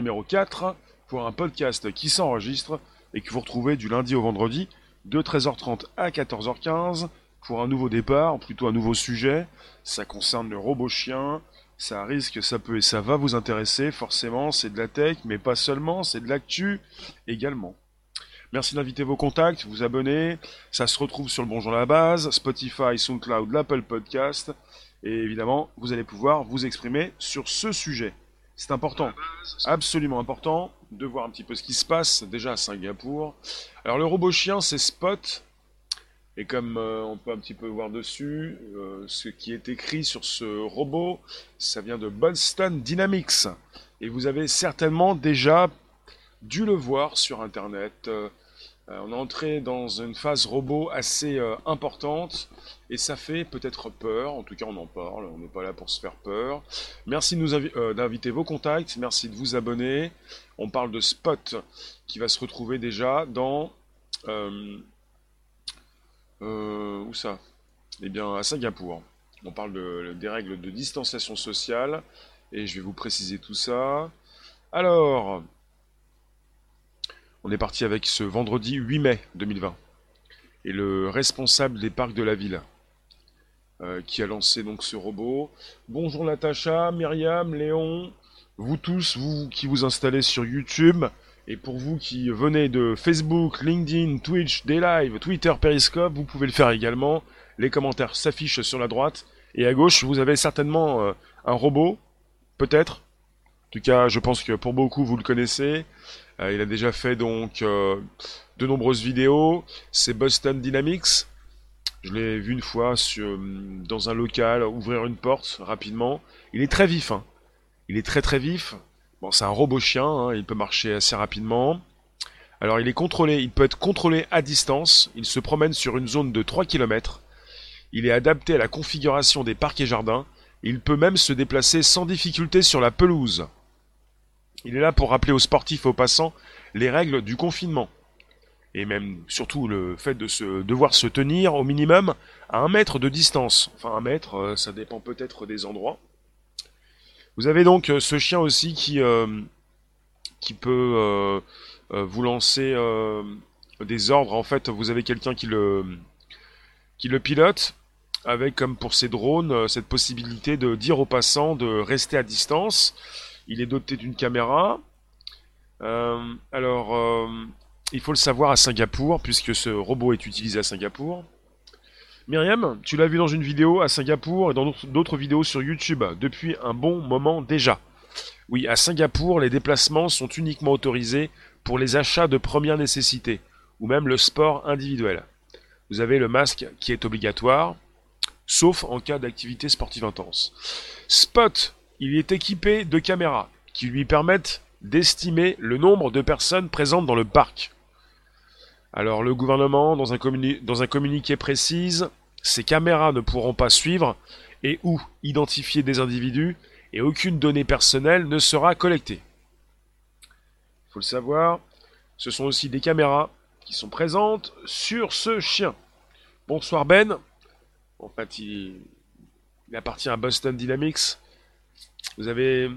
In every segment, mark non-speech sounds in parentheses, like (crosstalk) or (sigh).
numéro 4 pour un podcast qui s'enregistre et que vous retrouvez du lundi au vendredi de 13h30 à 14h15 pour un nouveau départ, plutôt un nouveau sujet. Ça concerne le robot chien. Ça risque, ça peut et ça va vous intéresser, forcément. C'est de la tech, mais pas seulement, c'est de l'actu également. Merci d'inviter vos contacts, vous abonner. Ça se retrouve sur le Bonjour la base, Spotify, SoundCloud, l'Apple Podcast. Et évidemment, vous allez pouvoir vous exprimer sur ce sujet. C'est important, absolument important, de voir un petit peu ce qui se passe déjà à Singapour. Alors le robot chien, c'est Spot. Et comme euh, on peut un petit peu voir dessus, euh, ce qui est écrit sur ce robot, ça vient de Boston Dynamics. Et vous avez certainement déjà dû le voir sur Internet. Euh, on est entré dans une phase robot assez euh, importante et ça fait peut-être peur. En tout cas, on en parle. On n'est pas là pour se faire peur. Merci euh, d'inviter vos contacts. Merci de vous abonner. On parle de Spot qui va se retrouver déjà dans. où ça? Eh bien, à Singapour. On parle des règles de distanciation sociale et je vais vous préciser tout ça. Alors, on est parti avec ce vendredi 8 mai 2020. Et le responsable des parcs de la ville, euh, qui a lancé donc ce robot. Bonjour Natacha, Myriam, Léon, vous tous, vous qui vous installez sur YouTube, et pour vous qui venez de Facebook, LinkedIn, Twitch, des Twitter, Periscope, vous pouvez le faire également. Les commentaires s'affichent sur la droite, et à gauche, vous avez certainement euh, un robot, peut-être. En tout cas, je pense que pour beaucoup, vous le connaissez. Euh, il a déjà fait donc euh, de nombreuses vidéos. C'est Boston Dynamics. Je l'ai vu une fois dans un local ouvrir une porte rapidement. Il est très vif. Hein. Il est très très vif. Bon, c'est un robot chien. Hein. Il peut marcher assez rapidement. Alors, il est contrôlé. Il peut être contrôlé à distance. Il se promène sur une zone de 3 km. Il est adapté à la configuration des parcs et jardins. Il peut même se déplacer sans difficulté sur la pelouse. Il est là pour rappeler aux sportifs et aux passants les règles du confinement. Et même surtout le fait de se, devoir se tenir au minimum à un mètre de distance. Enfin un mètre, euh, ça dépend peut-être des endroits. Vous avez donc euh, ce chien aussi qui, euh, qui peut vous lancer des ordres. En fait, vous avez quelqu'un qui le, qui le pilote avec comme pour ces drones cette possibilité de dire aux passants de rester à distance il est doté d'une caméra. Euh, alors, euh, il faut le savoir à Singapour, puisque ce robot est utilisé à Singapour. Myriam, tu l'as vu dans une vidéo à Singapour et dans d'autres vidéos sur YouTube depuis un bon moment déjà. Oui, à Singapour, les déplacements sont uniquement autorisés pour les achats de première nécessité, ou même le sport individuel. Vous avez le masque qui est obligatoire, sauf en cas d'activité sportive intense. Spot il est équipé de caméras qui lui permettent d'estimer le nombre de personnes présentes dans le parc. Alors le gouvernement, dans un, communiqué précise, ces caméras ne pourront pas suivre et ou identifier des individus et aucune donnée personnelle ne sera collectée. Il faut le savoir, ce sont aussi des caméras qui sont présentes sur ce chien. Bonsoir Ben. En fait, il appartient à Boston Dynamics. Vous avez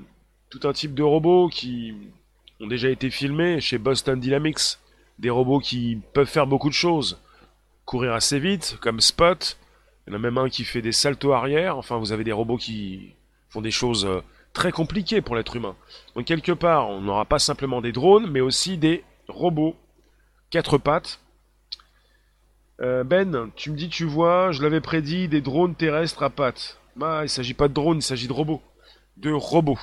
tout un type de robots qui ont déjà été filmés chez Boston Dynamics. Des robots qui peuvent faire beaucoup de choses. Courir assez vite, comme Spot. Il y en a même un qui fait des saltos arrière. Enfin, vous avez des robots qui font des choses euh, très compliquées pour l'être humain. Donc quelque part, on n'aura pas simplement des drones, mais aussi des robots. Quatre pattes. Euh, ben, tu me dis, tu vois, je l'avais prédit, des drones terrestres à pattes. Bah, il ne s'agit pas de drones, il s'agit de robots de robots.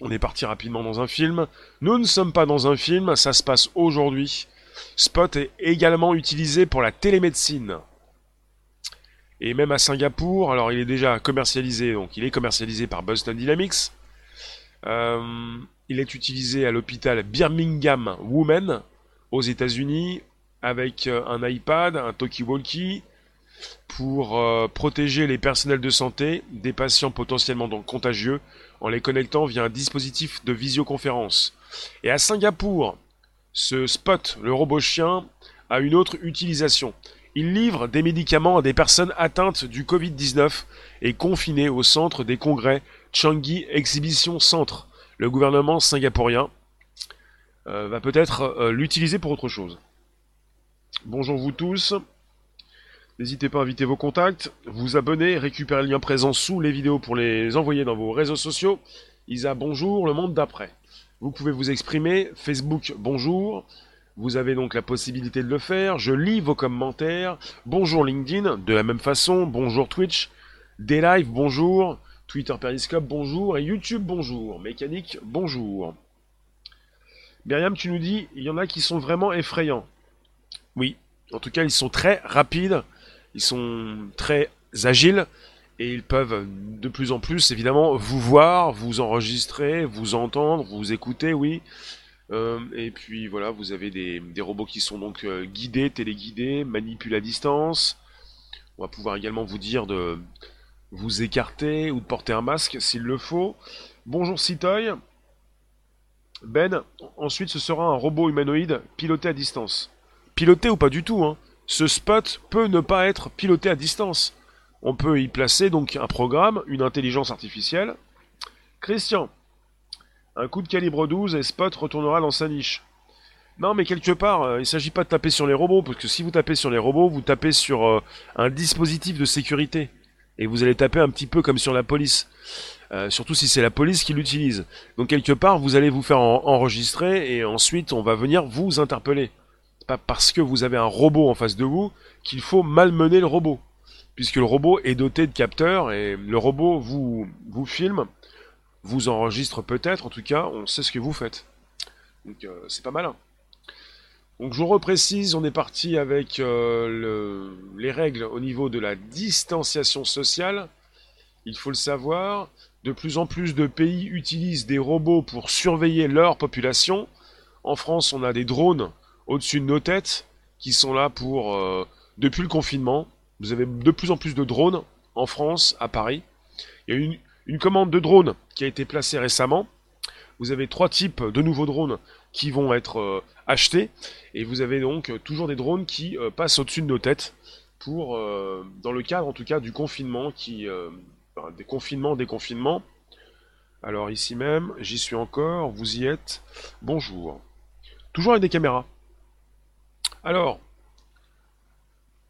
On est parti rapidement dans un film. Nous ne sommes pas dans un film, ça se passe aujourd'hui. Spot est également utilisé pour la télémédecine. Et même à Singapour, alors il est déjà commercialisé, donc il est commercialisé par Boston Dynamics. Euh, il est utilisé à l'hôpital Birmingham Women aux États-Unis avec euh, un iPad, un talkie-walkie, pour euh, protéger les personnels de santé des patients potentiellement donc contagieux en les connectant via un dispositif de visioconférence. Et à Singapour, ce spot, le robot chien, a une autre utilisation. Il livre des médicaments à des personnes atteintes du Covid-19 et confinées au centre des congrès Changi Exhibition Centre, le gouvernement singapourien va peut-être l'utiliser pour autre chose. Bonjour vous tous. N'hésitez pas à inviter vos contacts, vous abonner, récupérer le lien présent sous les vidéos pour les envoyer dans vos réseaux sociaux. Isa, bonjour, le monde d'après. Vous pouvez vous exprimer, Facebook, bonjour. Vous avez donc la possibilité de le faire. Je lis vos commentaires. Bonjour LinkedIn, de la même façon. Bonjour Twitch. Des bonjour. Twitter Periscope, bonjour. Et YouTube, bonjour. Mécanique, bonjour. Myriam, tu nous dis, il y en a qui sont vraiment effrayants. Oui, en tout cas, ils sont très rapides. Ils sont très agiles et ils peuvent de plus en plus évidemment vous voir, vous enregistrer, vous entendre, vous écouter, oui. Euh, et puis voilà, vous avez des, robots qui sont donc euh, guidés, téléguidés, manipulés à distance. On va pouvoir également vous dire de vous écarter ou de porter un masque s'il le faut. Bonjour Citoy. Ben, ensuite ce sera un robot humanoïde piloté à distance. Piloté ou pas du tout, hein. Ce spot peut ne pas être piloté à distance. On peut y placer donc un programme, une intelligence artificielle. Christian, un coup de calibre 12 et Spot retournera dans sa niche. Non, mais quelque part, euh, il ne s'agit pas de taper sur les robots, parce que si vous tapez sur les robots, vous tapez sur euh, un dispositif de sécurité. Et vous allez taper un petit peu comme sur la police. Euh, surtout si c'est la police qui l'utilise. Donc quelque part, vous allez vous faire enregistrer et ensuite on va venir vous interpeller pas parce que vous avez un robot en face de vous qu'il faut malmener le robot. Puisque le robot est doté de capteurs et le robot vous, vous filme, vous enregistre peut-être, en tout cas, on sait ce que vous faites. Donc euh, c'est pas malin. Donc je reprécise, on est parti avec euh, les règles au niveau de la distanciation sociale. Il faut le savoir, de plus en plus de pays utilisent des robots pour surveiller leur population. En France, on a des drones au-dessus de nos têtes qui sont là pour, euh, depuis le confinement, vous avez de plus en plus de drones en France, à Paris. Il y a une, commande de drones qui a été placée récemment. Vous avez trois types de nouveaux drones qui vont être euh, achetés. Et vous avez donc toujours des drones qui euh, passent au-dessus de nos têtes pour, dans le cadre en tout cas du confinement, qui, des confinements, des confinements. Alors ici même, j'y suis encore, vous y êtes. Bonjour. Toujours avec des caméras. Alors,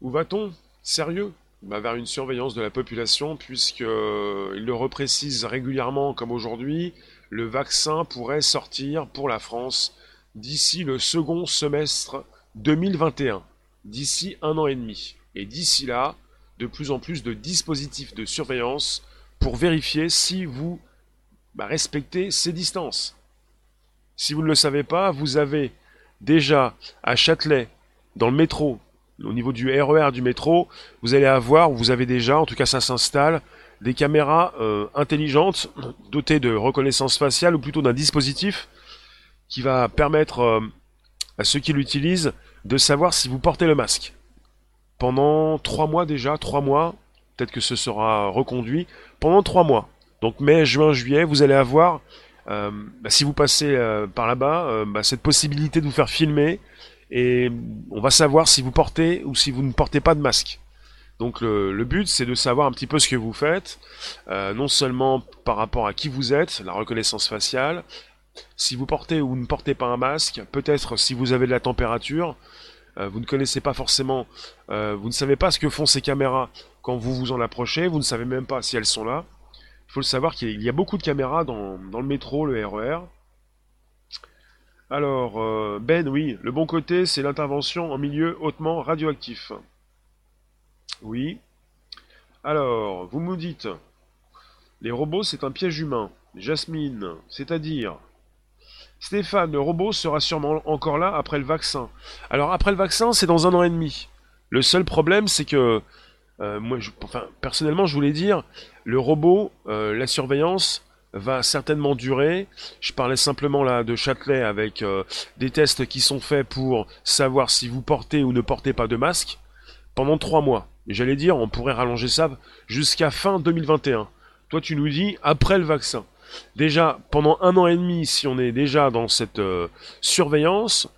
où va-t-on? Sérieux? Bah, Vers une surveillance de la population, puisqu'il le reprécise régulièrement comme aujourd'hui, le vaccin pourrait sortir pour la France d'ici le second semestre 2021, d'ici un an et demi. Et d'ici là, de plus en plus de dispositifs de surveillance pour vérifier si vous bah, respectez ces distances. Si vous ne le savez pas, vous avez déjà à Châtelet dans le métro, au niveau du RER e du métro, vous allez avoir, vous avez déjà, en tout cas ça s'installe, des caméras euh, intelligentes dotées de reconnaissance faciale ou plutôt d'un dispositif qui va permettre euh, à ceux qui l'utilisent de savoir si vous portez le masque. Pendant trois mois déjà, trois mois, peut-être que ce sera reconduit, pendant trois mois. Donc mai, juin, juillet, vous allez avoir, euh, bah, si vous passez par là-bas, bah, cette possibilité de vous faire filmer, et on va savoir si vous portez ou si vous ne portez pas de masque. Donc le, but c'est de savoir un petit peu ce que vous faites, euh, non seulement par rapport à qui vous êtes, la reconnaissance faciale, si vous portez ou ne portez pas un masque, peut-être si vous avez de la température, euh, vous ne connaissez pas forcément, euh, vous ne savez pas ce que font ces caméras quand vous vous en approchez, vous ne savez même pas si elles sont là. Il faut le savoir qu'il y a beaucoup de caméras dans, le métro, le RER, e alors, euh, Ben, oui, le bon côté, c'est l'intervention en milieu hautement radioactif. Oui. Alors, vous me dites, les robots, c'est un piège humain. Jasmine, c'est-à-dire Stéphane, le robot sera sûrement encore là après le vaccin. Alors, après le vaccin, c'est dans un an et demi. Le seul problème, c'est que, euh, moi, enfin, personnellement, je voulais dire, le robot, euh, la surveillance, va certainement durer. Je parlais simplement là de Châtelet avec euh, des tests qui sont faits pour savoir si vous portez ou ne portez pas de masque pendant trois mois. J'allais dire, on pourrait rallonger ça jusqu'à fin 2021. Toi, tu nous dis après le vaccin. Déjà, pendant un an et demi, si on est déjà dans cette euh, surveillance,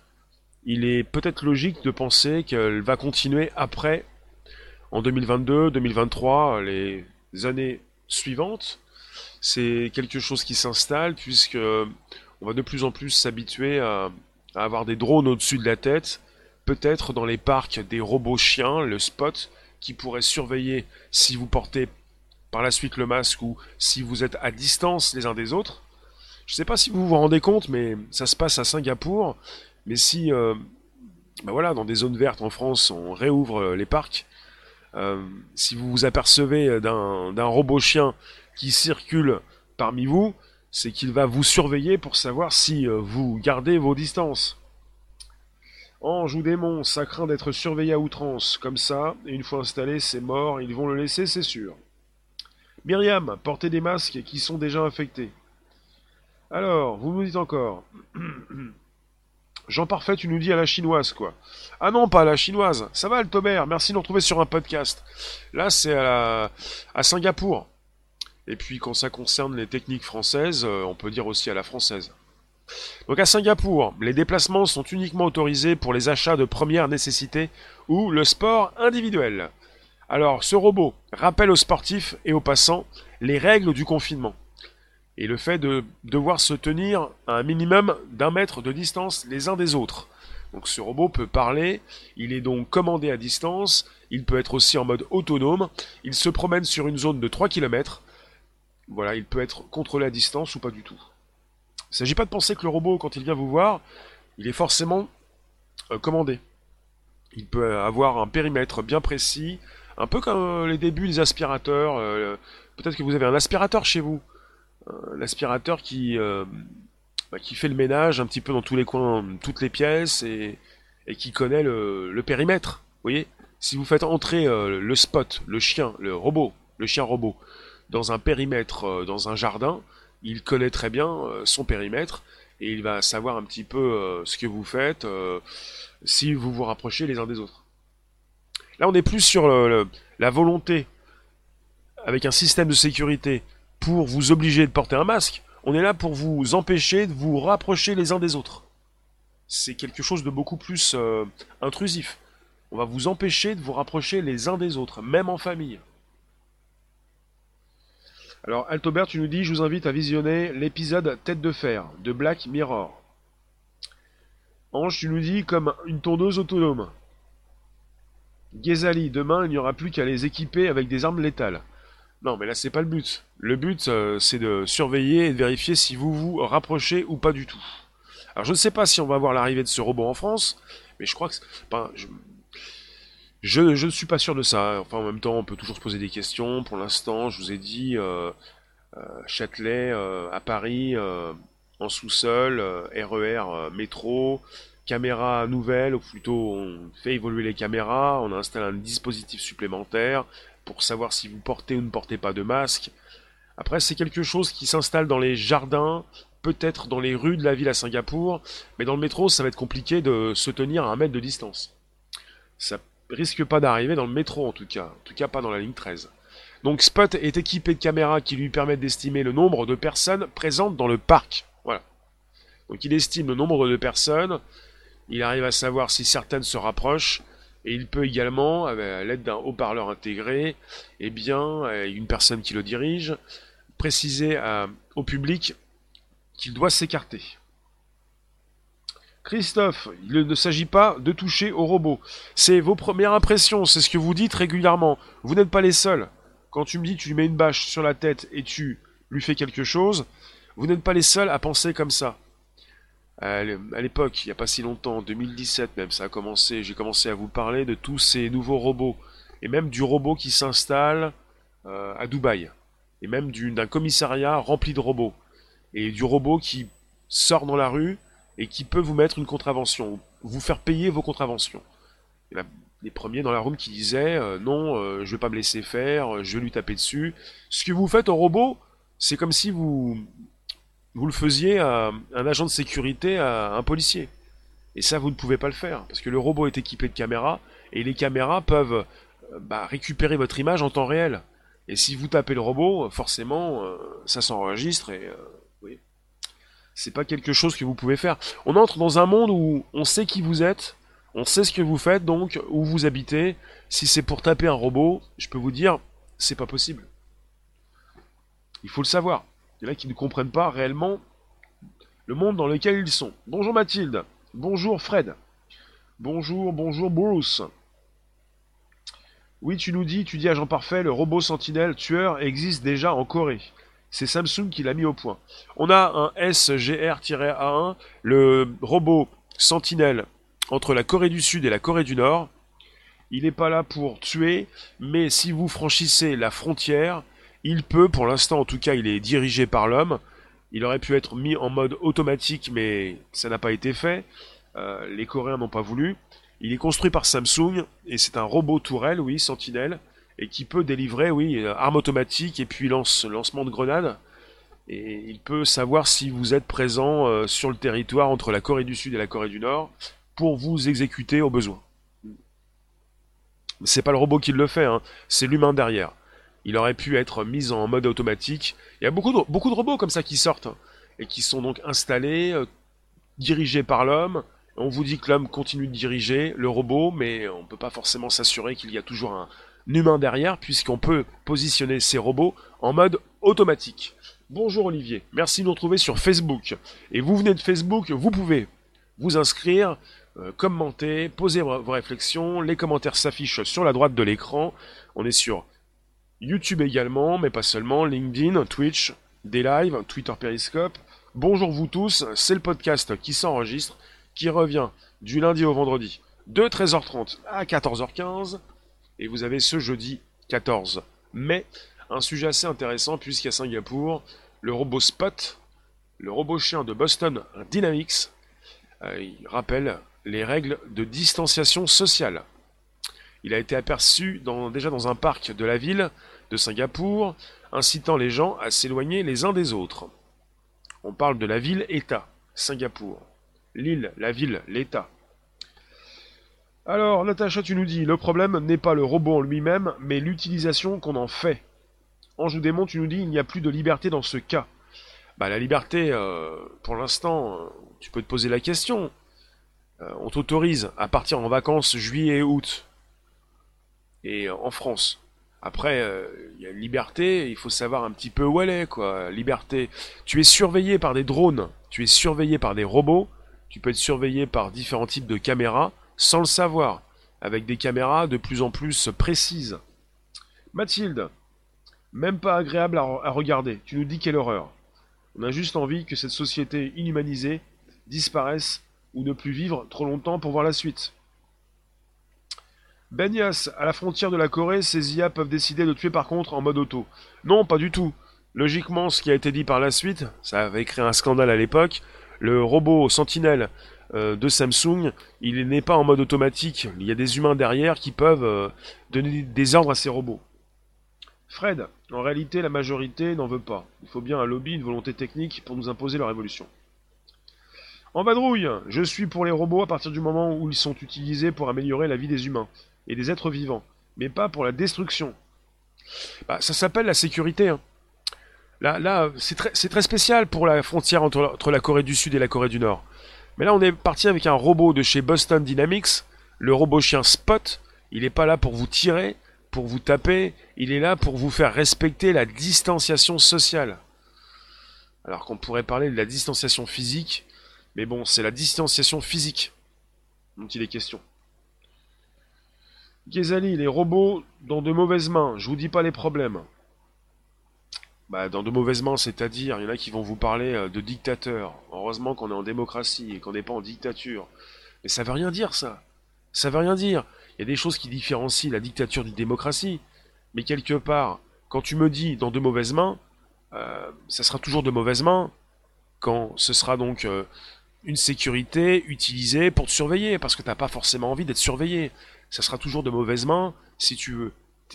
il est peut-être logique de penser qu'elle va continuer après, en 2022, 2023, les années suivantes. C'est quelque chose qui s'installe puisque on va de plus en plus s'habituer à, avoir des drones au-dessus de la tête, peut-être dans les parcs des robots chiens, le spot, qui pourraient surveiller si vous portez par la suite le masque ou si vous êtes à distance les uns des autres. Je ne sais pas si vous vous rendez compte, mais ça se passe à Singapour. Mais si, euh, bah voilà, dans des zones vertes en France, on réouvre les parcs, euh, si vous vous apercevez d'un robot chien qui circule parmi vous, c'est qu'il va vous surveiller pour savoir si euh, vous gardez vos distances. Ange ou démon, ça craint d'être surveillé à outrance, comme ça, et une fois installé, c'est mort, ils vont le laisser, c'est sûr. Myriam, portez des masques qui sont déjà infectés. Alors, vous nous dites encore. (clears throat) Jean Parfait, tu nous dis à la chinoise, quoi. Ah non, pas à la chinoise. Ça va, Altomer Merci de nous retrouver sur un podcast. Là, c'est à, à Singapour. Et puis, quand ça concerne les techniques françaises, euh, on peut dire aussi à la française. Donc à Singapour, les déplacements sont uniquement autorisés pour les achats de première nécessité ou le sport individuel. Alors, ce robot rappelle aux sportifs et aux passants les règles du confinement et le fait de devoir se tenir à un minimum d'un mètre de distance les uns des autres. Donc ce robot peut parler, il est donc commandé à distance, il peut être aussi en mode autonome, il se promène sur une zone de 3 km, voilà, il peut être contrôlé à distance ou pas du tout. Il ne s'agit pas de penser que le robot, quand il vient vous voir, il est forcément euh, commandé. Il peut avoir un périmètre bien précis, un peu comme les débuts des aspirateurs. Euh, peut-être que vous avez un aspirateur chez vous. Euh, l'aspirateur qui, euh, bah, qui fait le ménage un petit peu dans tous les coins, toutes les pièces et, qui connaît le, périmètre. Vous voyez? Si vous faites entrer euh, le spot, le chien, le robot, le chien robot, dans un périmètre, dans un jardin, il connaît très bien son périmètre et il va savoir un petit peu ce que vous faites si vous vous rapprochez les uns des autres. Là, on est plus sur la volonté, avec un système de sécurité pour vous obliger de porter un masque. On est là pour vous empêcher de vous rapprocher les uns des autres. C'est quelque chose de beaucoup plus euh, intrusif. On va vous empêcher de vous rapprocher les uns des autres, même en famille. Alors, Altobert, tu nous dis, je vous invite à visionner l'épisode Tête de fer de Black Mirror. Ange, tu nous dis, comme une tondeuse autonome. Ghezali, demain, il n'y aura plus qu'à les équiper avec des armes létales. Non, mais là, c'est pas le but. Le but, euh, c'est de surveiller et de vérifier si vous vous rapprochez ou pas du tout. Alors, je ne sais pas si on va voir l'arrivée de ce robot en France, mais je crois que... je, ne suis pas sûr de ça. Enfin, en même temps, on peut toujours se poser des questions. Pour l'instant, je vous ai dit, euh, euh, Châtelet, à Paris, en sous-sol, RER, e métro, caméra nouvelle, ou plutôt on fait évoluer les caméras, on installe un dispositif supplémentaire, pour savoir si vous portez ou ne portez pas de masque. Après, c'est quelque chose qui s'installe dans les jardins, peut-être dans les rues de la ville à Singapour, mais dans le métro, ça va être compliqué de se tenir à un mètre de distance. Risque pas d'arriver dans le métro en tout cas, en tout cas pas dans la ligne 13. Donc Spot est équipé de caméras qui lui permettent d'estimer le nombre de personnes présentes dans le parc. Voilà. Donc il estime le nombre de personnes, il arrive à savoir si certaines se rapprochent, et il peut également, à l'aide d'un haut-parleur intégré, eh bien, une personne qui le dirige, préciser au public qu'il doit s'écarter. Christophe, il ne s'agit pas de toucher au robot. C'est vos premières impressions, c'est ce que vous dites régulièrement. Vous n'êtes pas les seuls. Quand tu me dis tu lui mets une bâche sur la tête et tu lui fais quelque chose, vous n'êtes pas les seuls à penser comme ça à l'époque, il n'y a pas si longtemps, en 2017 même, ça a commencé, j'ai commencé à vous parler de tous ces nouveaux robots, et même du robot qui s'installe euh, à Dubaï, et même d'un commissariat rempli de robots, et du robot qui sort dans la rue et qui peut vous mettre une contravention, vous faire payer vos contraventions. Les premiers dans la room qui disaient euh, non, euh, je vais pas me laisser faire, je vais lui taper dessus. Ce que vous faites au robot, c'est comme si vous vous le faisiez à un agent de sécurité, à un policier. Et ça, vous ne pouvez pas le faire, parce que le robot est équipé de caméras, et les caméras peuvent euh, bah, récupérer votre image en temps réel. Et si vous tapez le robot, forcément, euh, ça s'enregistre, et euh, c'est pas quelque chose que vous pouvez faire. On entre dans un monde où on sait qui vous êtes, on sait ce que vous faites, donc où vous habitez. Si c'est pour taper un robot, je peux vous dire, c'est pas possible. Il faut le savoir. Il y en a qui ne comprennent pas réellement le monde dans lequel ils sont. Bonjour Mathilde. Bonjour Fred. Bonjour, bonjour Bruce. Oui, tu nous dis, tu dis à Jean Parfait, le robot sentinelle tueur existe déjà en Corée. C'est Samsung qui l'a mis au point. On a un SGR-A1, le robot sentinelle entre la Corée du Sud et la Corée du Nord. Il n'est pas là pour tuer, mais si vous franchissez la frontière, il peut, pour l'instant en tout cas, il est dirigé par l'homme. Il aurait pu être mis en mode automatique, mais ça n'a pas été fait. Euh, les Coréens n'ont pas voulu. Il est construit par Samsung et c'est un robot tourelle, oui, sentinelle, et qui peut délivrer, oui, arme automatique et puis lance, lancement de grenades. Et il peut savoir si vous êtes présent euh, sur le territoire entre la Corée du Sud et la Corée du Nord pour vous exécuter au besoin. C'est pas le robot qui le fait, hein, c'est l'humain derrière. Il aurait pu être mis en mode automatique. Il y a beaucoup de, beaucoup de robots comme ça qui sortent hein, et qui sont donc installés, euh, dirigés par l'homme. On vous dit que l'homme continue de diriger le robot, mais on ne peut pas forcément s'assurer qu'il y a toujours un humain derrière, puisqu'on peut positionner ces robots en mode automatique. Bonjour Olivier, merci de nous retrouver sur Facebook. Et vous venez de Facebook, vous pouvez vous inscrire, euh, commenter, poser vos réflexions. Les commentaires s'affichent sur la droite de l'écran. On est sur YouTube également, mais pas seulement, LinkedIn, Twitch, des lives, Twitter Periscope. Bonjour vous tous, c'est le podcast qui s'enregistre, qui revient du lundi au vendredi de 13h30 à 14h15. Et vous avez ce jeudi 14 mai un sujet assez intéressant puisqu'à Singapour, le robot Spot, le robot chien de Boston Dynamics, euh, il rappelle les règles de distanciation sociale. Il a été aperçu déjà dans un parc de la ville de Singapour, incitant les gens à s'éloigner les uns des autres. On parle de la ville-État, Singapour. L'île, la ville, l'État. Alors, Natacha, tu nous dis, le problème n'est pas le robot en lui-même, mais l'utilisation qu'on en fait. Anjou Démon, tu nous dis, il n'y a plus de liberté dans ce cas. Bah, la liberté, euh, pour l'instant, euh, tu peux te poser la question. Euh, on t'autorise à partir en vacances juillet et août et en France. Après, il y a liberté, il faut savoir un petit peu où elle est, quoi. Liberté. Tu es surveillé par des drones, tu es surveillé par des robots, tu peux être surveillé par différents types de caméras sans le savoir, avec des caméras de plus en plus précises. Mathilde, même pas agréable à, regarder, tu nous dis quelle horreur. On a juste envie que cette société inhumanisée disparaisse ou ne plus vivre trop longtemps pour voir la suite. Benias, à la frontière de la Corée, ces IA peuvent décider de tuer par contre en mode auto. Non, pas du tout. Logiquement, ce qui a été dit par la suite, ça avait créé un scandale à l'époque, le robot Sentinelle euh, de Samsung, il n'est pas en mode automatique. Il y a des humains derrière qui peuvent euh, donner des ordres à ces robots. Fred, en réalité, la majorité n'en veut pas. Il faut bien un lobby, une volonté technique pour nous imposer leur évolution. En vadrouille, je suis pour les robots à partir du moment où ils sont utilisés pour améliorer la vie des humains et des êtres vivants, mais pas pour la destruction. Bah, ça s'appelle la sécurité. Hein. Là, là c'est très, spécial pour la frontière entre, la Corée du Sud et la Corée du Nord. Mais là, on est parti avec un robot de chez Boston Dynamics, le robot chien Spot. Il n'est pas là pour vous tirer, pour vous taper, il est là pour vous faire respecter la distanciation sociale. Alors qu'on pourrait parler de la distanciation physique, mais bon, c'est la distanciation physique dont il est question. Ghezali, les robots dans de mauvaises mains, je vous dis pas les problèmes. Bah, dans de mauvaises mains, c'est-à-dire, il y en a qui vont vous parler euh, de dictateurs. Heureusement qu'on est en démocratie et qu'on n'est pas en dictature. Mais ça veut rien dire, ça. Ça veut rien dire. Il y a des choses qui différencient la dictature d'une démocratie. Mais quelque part, quand tu me dis dans de mauvaises mains, euh, ça sera toujours de mauvaises mains quand ce sera donc euh, une sécurité utilisée pour te surveiller, parce que t'as pas forcément envie d'être surveillé ça sera toujours de mauvaises mains. Si tu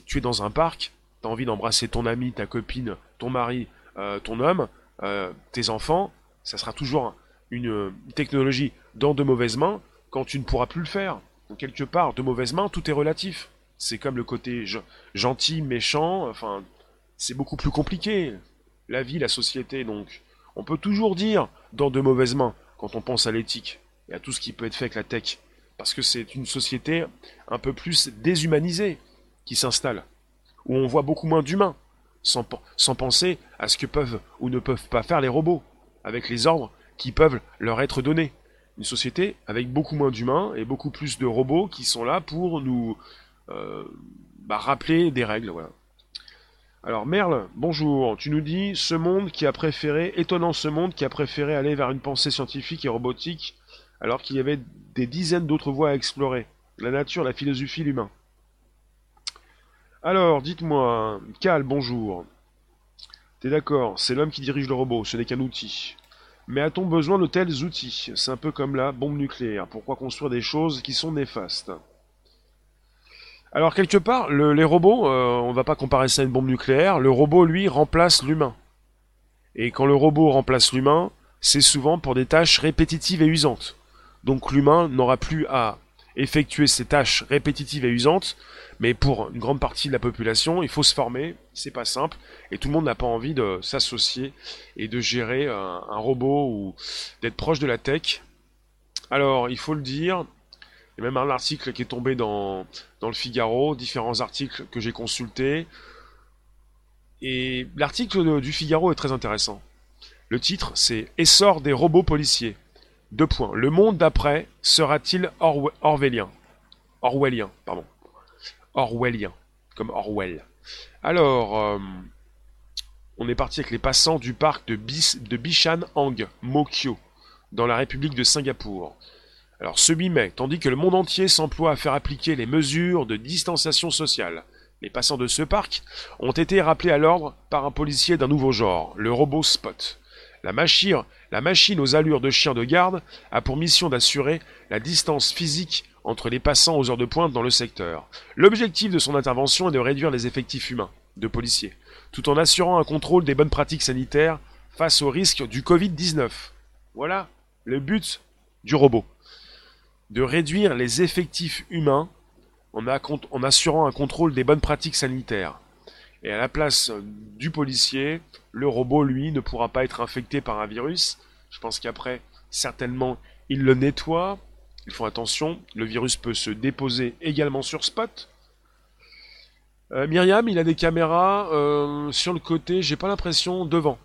tu es dans un parc, tu as envie d'embrasser ton ami, ta copine, ton mari, euh, ton homme, euh, tes enfants, ça sera toujours une, technologie dans de mauvaises mains quand tu ne pourras plus le faire. Donc quelque part, de mauvaises mains, tout est relatif. C'est comme le côté gentil, méchant, enfin, c'est beaucoup plus compliqué. La vie, la société, donc. On peut toujours dire dans de mauvaises mains quand on pense à l'éthique et à tout ce qui peut être fait avec la tech parce que c'est une société un peu plus déshumanisée qui s'installe, où on voit beaucoup moins d'humains. Sans, penser à ce que peuvent ou ne peuvent pas faire les robots, avec les ordres qui peuvent leur être donnés. Une société avec beaucoup moins d'humains et beaucoup plus de robots qui sont là pour nous euh, bah, rappeler des règles. Alors Merle, bonjour. Tu nous dis ce monde qui a préféré, étonnant ce monde qui a préféré aller vers une pensée scientifique et robotique, alors qu'il y avait des dizaines d'autres voies à explorer. La nature, la philosophie, l'humain. Alors, dites-moi, Cal, bonjour. T'es d'accord, c'est l'homme qui dirige le robot, ce n'est qu'un outil. Mais a-t-on besoin de tels outils? C'est un peu comme la bombe nucléaire. Pourquoi construire des choses qui sont néfastes Alors, quelque part, les robots, euh, on va pas comparer ça à une bombe nucléaire, le robot, lui, remplace l'humain. Et quand le robot remplace l'humain, c'est souvent pour des tâches répétitives et usantes. Donc l'humain n'aura plus à effectuer ces tâches répétitives et usantes, mais pour une grande partie de la population, il faut se former, c'est pas simple, et tout le monde n'a pas envie de s'associer et de gérer un, robot ou d'être proche de la tech. Alors, il faut le dire, il y a même un article qui est tombé dans, dans le Figaro, différents articles que j'ai consultés, et l'article du Figaro est très intéressant. Le titre, c'est Essor des robots policiers. Deux points. Le monde d'après sera-t-il orwellien? Orwellien, pardon. Orwellien, comme Orwell. Alors, euh, on est parti avec les passants du parc de, Bis, Bishan Hang, Mokyo, dans la République de Singapour. Alors, ce 8 mai, tandis que le monde entier s'emploie à faire appliquer les mesures de distanciation sociale, les passants de ce parc ont été rappelés à l'ordre par un policier d'un nouveau genre, le robot Spot. La machine, la machine aux allures de chien de garde a pour mission d'assurer la distance physique entre les passants aux heures de pointe dans le secteur. L'objectif de son intervention est de réduire les effectifs humains de policiers, tout en assurant un contrôle des bonnes pratiques sanitaires face au risque du Covid-19. Voilà le but du robot. De réduire les effectifs humains en, en assurant un contrôle des bonnes pratiques sanitaires. Et à la place du policier, le robot, lui, ne pourra pas être infecté par un virus. Je pense qu'après, certainement, il le nettoie. Ils font attention, le virus peut se déposer également sur Spot. Euh, Myriam, il a des caméras euh, sur le côté, j'ai pas l'impression devant.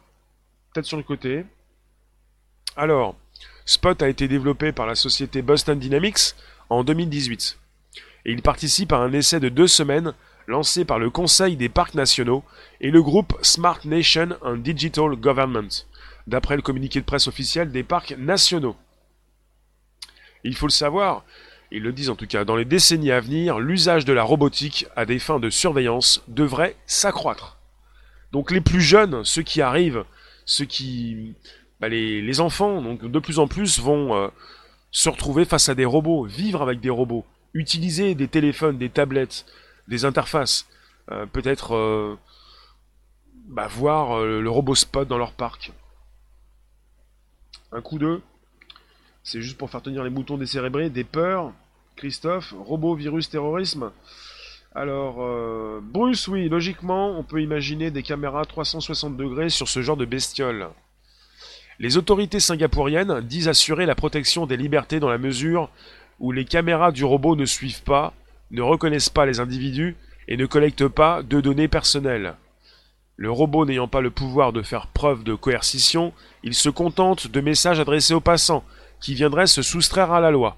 Peut-être sur le côté. Alors, Spot a été développé par la société Boston Dynamics en 2018. Et il participe à un essai de deux semaines lancé par le Conseil des parcs nationaux et le groupe Smart Nation and Digital Government, d'après le communiqué de presse officiel des parcs nationaux. Il faut le savoir, ils le disent en tout cas, dans les décennies à venir, l'usage de la robotique à des fins de surveillance devrait s'accroître. Donc les plus jeunes, ceux qui arrivent, ceux qui... Bah, les, enfants, donc de plus en plus, vont euh, se retrouver face à des robots, vivre avec des robots, utiliser des téléphones, des tablettes, des interfaces. Euh, peut-être euh, bah, voir euh, le robot spot dans leur parc. Un coup d'eux. C'est juste pour faire tenir les moutons décérébrés, des peurs. Christophe, robot, virus, terrorisme. Alors, Bruce, oui, logiquement, on peut imaginer des caméras 360 degrés sur ce genre de bestiole. Les autorités singapouriennes disent assurer la protection des libertés dans la mesure où les caméras du robot ne suivent pas, ne reconnaissent pas les individus et ne collectent pas de données personnelles. Le robot n'ayant pas le pouvoir de faire preuve de coercition, il se contente de messages adressés aux passants, qui viendraient se soustraire à la loi.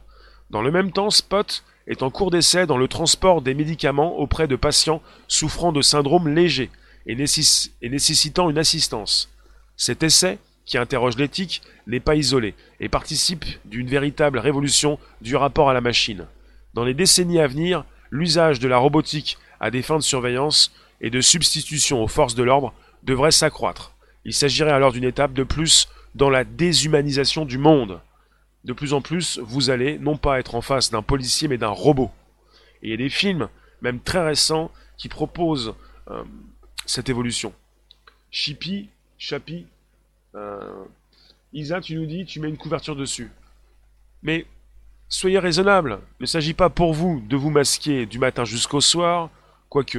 Dans le même temps, Spot est en cours d'essai dans le transport des médicaments auprès de patients souffrant de syndromes légers et, nécessitant une assistance. Cet essai, qui interroge l'éthique, n'est pas isolé et participe d'une véritable révolution du rapport à la machine. Dans les décennies à venir, l'usage de la robotique à des fins de surveillance et de substitution aux forces de l'ordre devrait s'accroître. Il s'agirait alors d'une étape de plus dans la déshumanisation du monde. De plus en plus, vous allez non pas être en face d'un policier mais d'un robot. Et il y a des films, même très récents, qui proposent euh, cette évolution. Chippy, Chappy, euh, Isa, tu nous dis, tu mets une couverture dessus. Mais Soyez raisonnable. Il ne s'agit pas pour vous de vous masquer du matin jusqu'au soir, quoique.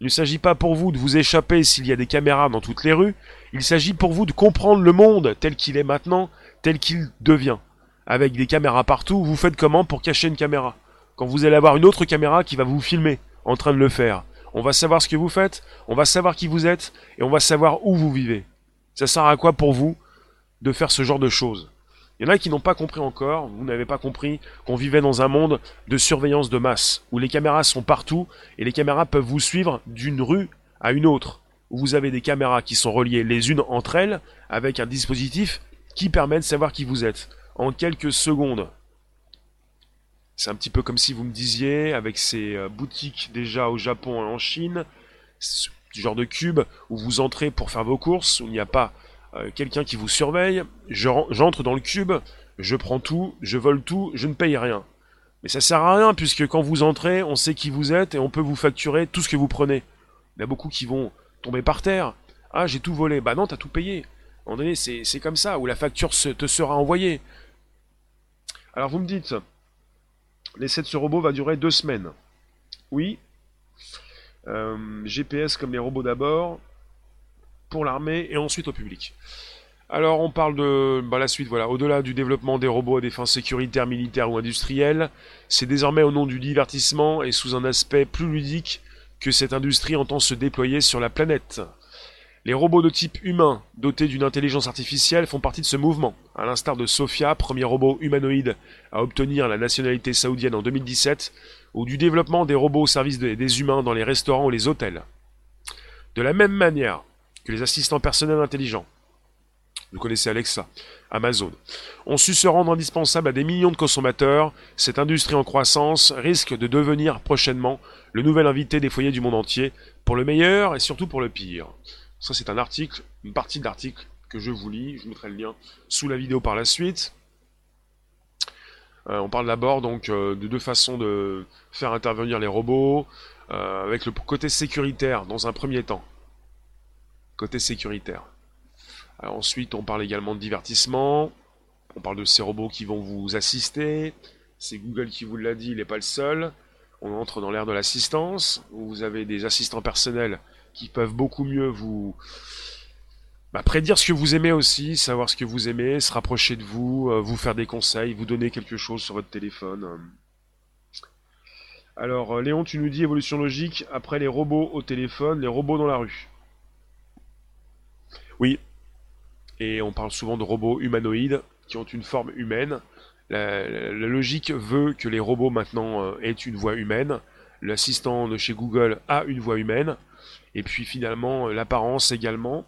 Il ne s'agit pas pour vous de vous échapper s'il y a des caméras dans toutes les rues. Il s'agit pour vous de comprendre le monde tel qu'il est maintenant, tel qu'il devient. Avec des caméras partout, vous faites comment pour cacher une caméra? Quand vous allez avoir une autre caméra qui va vous filmer en train de le faire. on va savoir ce que vous faites, on va savoir qui vous êtes, et on va savoir où vous vivez. Ça sert à quoi pour vous de faire ce genre de choses? Il y en a qui n'ont pas compris encore, vous n'avez pas compris qu'on vivait dans un monde de surveillance de masse, où les caméras sont partout, et les caméras peuvent vous suivre d'une rue à une autre, où vous avez des caméras qui sont reliées les unes entre elles, avec un dispositif qui permet de savoir qui vous êtes, en quelques secondes. C'est un petit peu comme si vous me disiez, avec ces euh, boutiques déjà au Japon et en Chine, du genre de cube où vous entrez pour faire vos courses, où il n'y a pas euh, quelqu'un qui vous surveille, j'entre dans le cube, je prends tout, je vole tout, je ne paye rien. Mais ça sert à rien puisque quand vous entrez, on sait qui vous êtes et on peut vous facturer tout ce que vous prenez. Il y a beaucoup qui vont tomber par terre. Ah, j'ai tout volé. Bah non, t'as tout payé. C'est comme ça, où la facture te sera envoyée. Alors vous me dites, L'essai de ce robot va durer deux semaines. Oui. Euh, GPS comme les robots d'abord, pour l'armée et ensuite au public. Alors on parle de bah, la suite, voilà, au-delà du développement des robots à des fins sécuritaires, militaires ou industrielles, c'est désormais au nom du divertissement et sous un aspect plus ludique que cette industrie entend se déployer sur la planète. Les robots de type humain, dotés d'une intelligence artificielle, font partie de ce mouvement, à l'instar de Sophia, premier robot humanoïde à obtenir la nationalité saoudienne en 2017, ou du développement des robots au service des humains dans les restaurants ou les hôtels. De la même manière que les assistants personnels intelligents, vous connaissez Alexa, Amazon, ont su se rendre indispensables à des millions de consommateurs, cette industrie en croissance risque de devenir prochainement le nouvel invité des foyers du monde entier, pour le meilleur et surtout pour le pire. Ça, c'est un article, une partie de l'article que je vous lis. Je mettrai le lien sous la vidéo par la suite. Euh, on parle d'abord donc euh, de deux façons de faire intervenir les robots, euh, avec le côté sécuritaire dans un premier temps. Côté sécuritaire. ensuite, on parle également de divertissement. On parle de ces robots qui vont vous assister. C'est Google qui vous l'a dit, il n'est pas le seul. On entre dans l'ère de l'assistance, où vous avez des assistants personnels qui peuvent beaucoup mieux vous bah, prédire ce que vous aimez aussi, savoir ce que vous aimez, se rapprocher de vous, euh, vous faire des conseils, vous donner quelque chose sur votre téléphone. Alors, euh, Léon, tu nous dis évolution logique, après les robots au téléphone, les robots dans la rue. Oui. Et on parle souvent de robots humanoïdes qui ont une forme humaine. La, logique veut que les robots maintenant euh, aient une voix humaine. L'assistant de chez Google a une voix humaine et puis finalement euh, l'apparence également.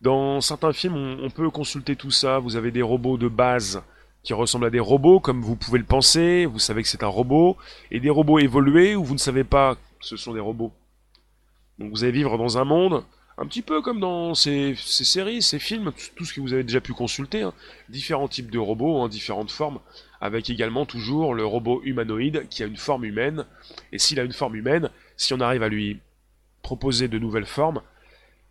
Dans certains films, on, peut consulter tout ça. Vous avez des robots de base qui ressemblent à des robots, comme vous pouvez le penser. Vous savez que c'est un robot. Et des robots évolués où vous ne savez pas que ce sont des robots. Donc vous allez vivre dans un monde, un petit peu comme dans ces, séries, ces films, tout ce que vous avez déjà pu consulter. Hein. Différents types de robots, en différentes formes. Avec également toujours le robot humanoïde qui a une forme humaine. Et s'il a une forme humaine, si on arrive à lui proposer de nouvelles formes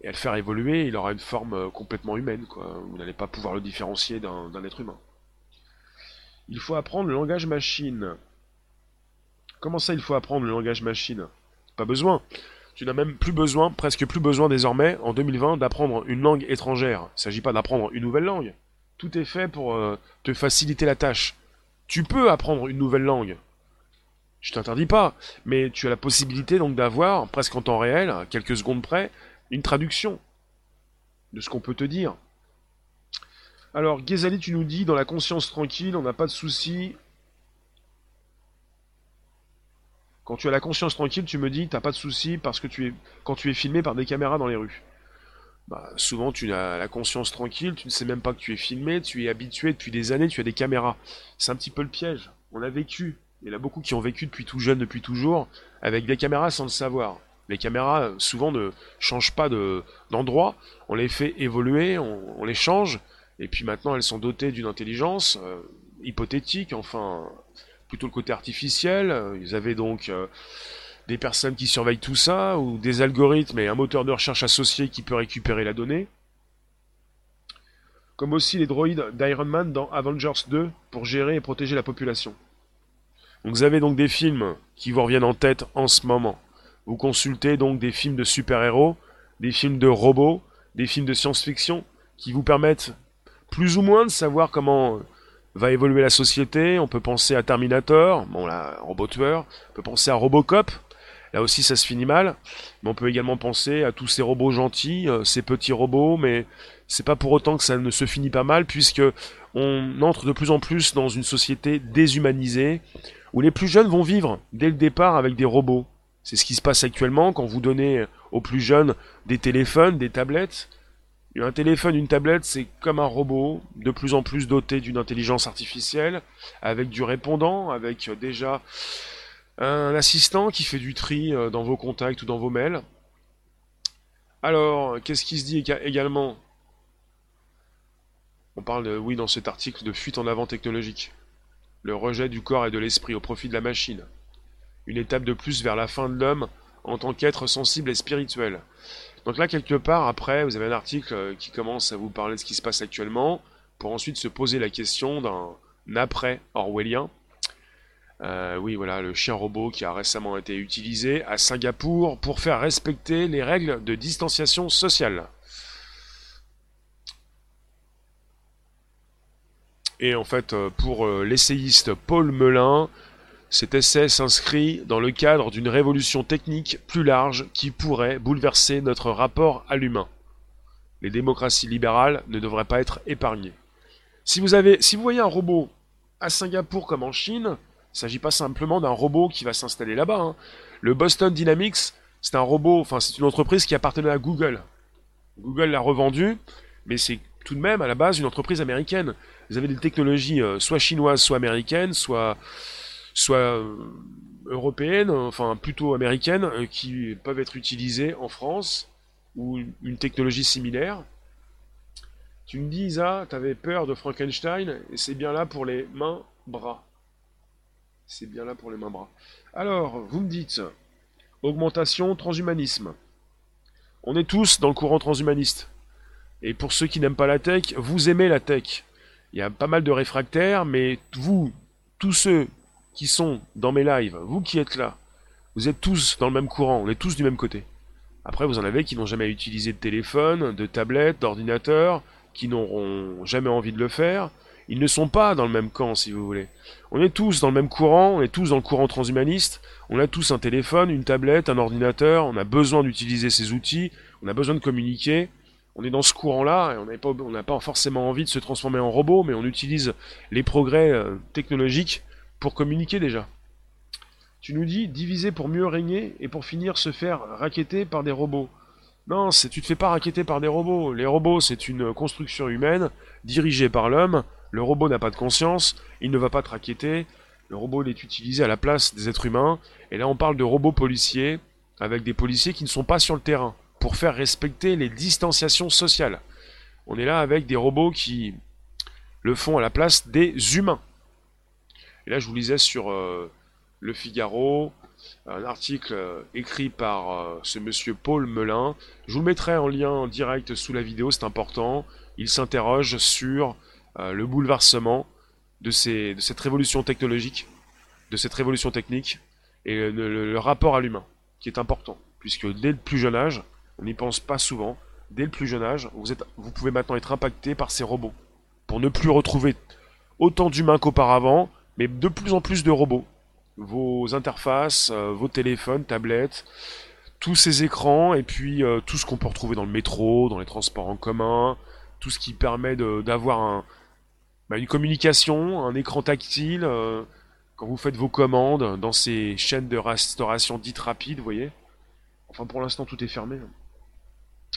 et à le faire évoluer, il aura une forme euh, complètement humaine. Vous n'allez pas pouvoir le différencier d'un être humain. Il faut apprendre le langage machine. Comment ça, il faut apprendre le langage machine? Pas besoin. Tu n'as même plus besoin, presque plus besoin désormais, en 2020, d'apprendre une langue étrangère. Il ne s'agit pas d'apprendre une nouvelle langue. Tout est fait pour euh, te faciliter la tâche. Tu peux apprendre une nouvelle langue. Je t'interdis pas, mais tu as la possibilité donc d'avoir, presque en temps réel, quelques secondes près, une traduction de ce qu'on peut te dire. Alors, Ghezali, tu nous dis, dans la conscience tranquille, on n'a pas de souci. Quand tu as la conscience tranquille, tu me dis, t'as pas de souci parce que tu es, quand tu es filmé par des caméras dans les rues. Bah, souvent, tu as la conscience tranquille, tu ne sais même pas que tu es filmé, tu es habitué depuis des années, tu as des caméras. C'est un petit peu le piège. On a vécu il y en a beaucoup qui ont vécu depuis tout jeune, depuis toujours, avec des caméras sans le savoir. Les caméras, souvent, ne changent pas d'endroit. on les fait évoluer, on, les change, et puis maintenant, elles sont dotées d'une intelligence euh, hypothétique, enfin, plutôt le côté artificiel. Ils avaient donc euh, des personnes qui surveillent tout ça, ou des algorithmes et un moteur de recherche associé qui peut récupérer la donnée. Comme aussi les droïdes d'Iron Man dans Avengers 2 pour gérer et protéger la population. Donc vous avez donc des films qui vous reviennent en tête en ce moment. Vous consultez donc des films de super-héros, des films de robots, des films de science-fiction qui vous permettent plus ou moins de savoir comment va évoluer la société. On peut penser à Terminator, bon là, robot tueur. On peut penser à Robocop. Là aussi, ça se finit mal. Mais on peut également penser à tous ces robots gentils, euh, ces petits robots, mais c'est pas pour autant que ça ne se finit pas mal, puisque on entre de plus en plus dans une société déshumanisée, où les plus jeunes vont vivre dès le départ avec des robots. C'est ce qui se passe actuellement quand vous donnez aux plus jeunes des téléphones, des tablettes. Un téléphone, une tablette, c'est comme un robot, de plus en plus doté d'une intelligence artificielle, avec du répondant, avec déjà un assistant qui fait du tri euh, dans vos contacts ou dans vos mails. Alors, qu'est-ce qui se dit également? On parle, oui, dans cet article de fuite en avant technologique. Le rejet du corps et de l'esprit au profit de la machine. Une étape de plus vers la fin de l'homme en tant qu'être sensible et spirituel. Donc là, quelque part, après, vous avez un article euh, qui commence à vous parler de ce qui se passe actuellement, pour ensuite se poser la question d'un après orwellien. Euh, oui, voilà, le chien robot qui a récemment été utilisé à Singapour pour faire respecter les règles de distanciation sociale. Et en fait, euh, pour l'essayiste Paul Melun, cet essai s'inscrit dans le cadre d'une révolution technique plus large qui pourrait bouleverser notre rapport à l'humain. Les démocraties libérales ne devraient pas être épargnées. Si vous, avez, si vous voyez un robot à Singapour comme en Chine, il ne s'agit pas simplement d'un robot qui va s'installer là-bas. Hein. Le Boston Dynamics, c'est un robot, enfin c'est une entreprise qui appartenait à Google. Google l'a revendu, mais c'est tout de même à la base une entreprise américaine. Vous avez des technologies euh, soit chinoises, soit américaines, soit soit euh, européennes, enfin plutôt américaines, euh, qui peuvent être utilisées en France ou une technologie similaire. Tu me dis, Isa, tu avais peur de Frankenstein, et c'est bien là pour les mains-bras. C'est bien là pour les mains-bras. Alors, vous me dites, augmentation, transhumanisme. On est tous dans le courant transhumaniste. Et pour ceux qui n'aiment pas la tech, vous aimez la tech. Il y a pas mal de réfractaires, mais vous, tous ceux qui sont dans mes lives, vous qui êtes là, vous êtes tous dans le même courant, on est tous du même côté. Après, vous en avez qui n'ont jamais utilisé de téléphone, de tablette, d'ordinateur, qui n'auront jamais envie de le faire. Ils ne sont pas dans le même camp, si vous voulez. On est tous dans le même courant, on est tous dans le courant transhumaniste, on a tous un téléphone, une tablette, un ordinateur, on a besoin d'utiliser ces outils, on a besoin de communiquer. On est dans ce courant-là, et on n'a pas, pas, forcément envie de se transformer en robot, mais on utilise les progrès euh, technologiques pour communiquer déjà. Tu nous dis diviser pour mieux régner et pour finir se faire raqueter par des robots. Non, c'est tu te fais pas raqueter par des robots. Les robots, c'est une construction humaine dirigée par l'homme. Le robot n'a pas de conscience, il ne va pas te raqueter. Le robot est utilisé à la place des êtres humains. Et là, on parle de robots policiers avec des policiers qui ne sont pas sur le terrain pour faire respecter les distanciations sociales. On est là avec des robots qui le font à la place des humains. Et là, je vous lisais sur euh, Le Figaro, un article euh, écrit par euh, ce monsieur Paul Melun. Je vous le mettrai en lien direct sous la vidéo, c'est important. Il s'interroge sur le bouleversement de, cette révolution technologique, de cette révolution technique, et le, rapport à l'humain, qui est important. Puisque dès le plus jeune âge, on n'y pense pas souvent, dès le plus jeune âge, vous, êtes, vous pouvez maintenant être impacté par ces robots. Pour ne plus retrouver autant d'humains qu'auparavant, mais de plus en plus de robots. Vos interfaces, euh, vos téléphones, tablettes, tous ces écrans, et puis euh, tout ce qu'on peut retrouver dans le métro, dans les transports en commun, tout ce qui permet d'avoir bah, une communication, un écran tactile, euh, quand vous faites vos commandes dans ces chaînes de restauration dites rapides, vous voyez. Enfin, pour l'instant, tout est fermé.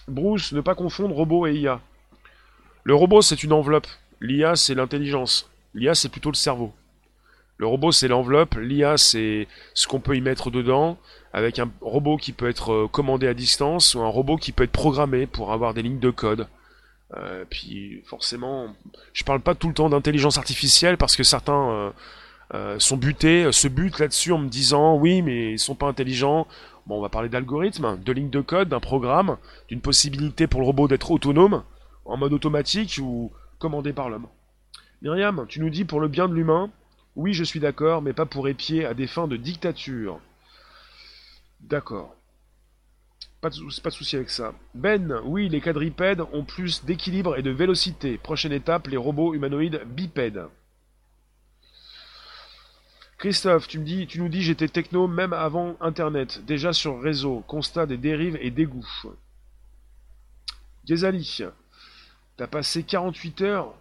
Bruce, ne pas confondre robot et IA. Le robot, c'est une enveloppe. L'IA, c'est l'intelligence. L'IA, c'est plutôt le cerveau. Le robot, c'est l'enveloppe. L'IA, c'est ce qu'on peut y mettre dedans, avec un robot qui peut être euh, commandé à distance ou un robot qui peut être programmé pour avoir des lignes de code. Euh, puis forcément, je parle pas tout le temps d'intelligence artificielle parce que certains euh, sont butés, se butent là-dessus en me disant oui, mais ils sont pas intelligents. Bon, on va parler d'algorithme, de lignes de code, d'un programme, d'une possibilité pour le robot d'être autonome, en mode automatique ou commandé par l'homme. Myriam, tu nous dis pour le bien de l'humain, oui, je suis d'accord, mais pas pour épier à des fins de dictature. D'accord. Pas de, souci avec ça. Ben, oui, les quadripèdes ont plus d'équilibre et de vélocité. Prochaine étape, les robots humanoïdes bipèdes. Christophe, tu nous dis j'étais techno même avant Internet, déjà sur réseau, constat des dérives et dégoûts. Ghazali, t'as passé 48 heures.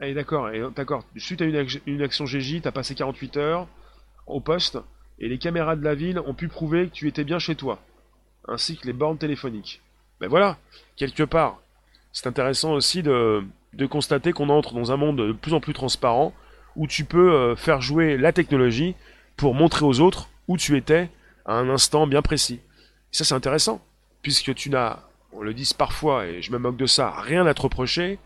Allez, d'accord, d'accord. Suite à une, une action GJ, t'as passé 48 heures au poste, et les caméras de la ville ont pu prouver que tu étais bien chez toi, ainsi que les bornes téléphoniques. Ben voilà, quelque part, c'est intéressant aussi de, de constater qu'on entre dans un monde de plus en plus transparent, où tu peux euh, faire jouer la technologie pour montrer aux autres où tu étais à un instant bien précis. ça c'est intéressant, puisque tu n'as, on le dit parfois, et je me moque de ça, rien à te reprocher,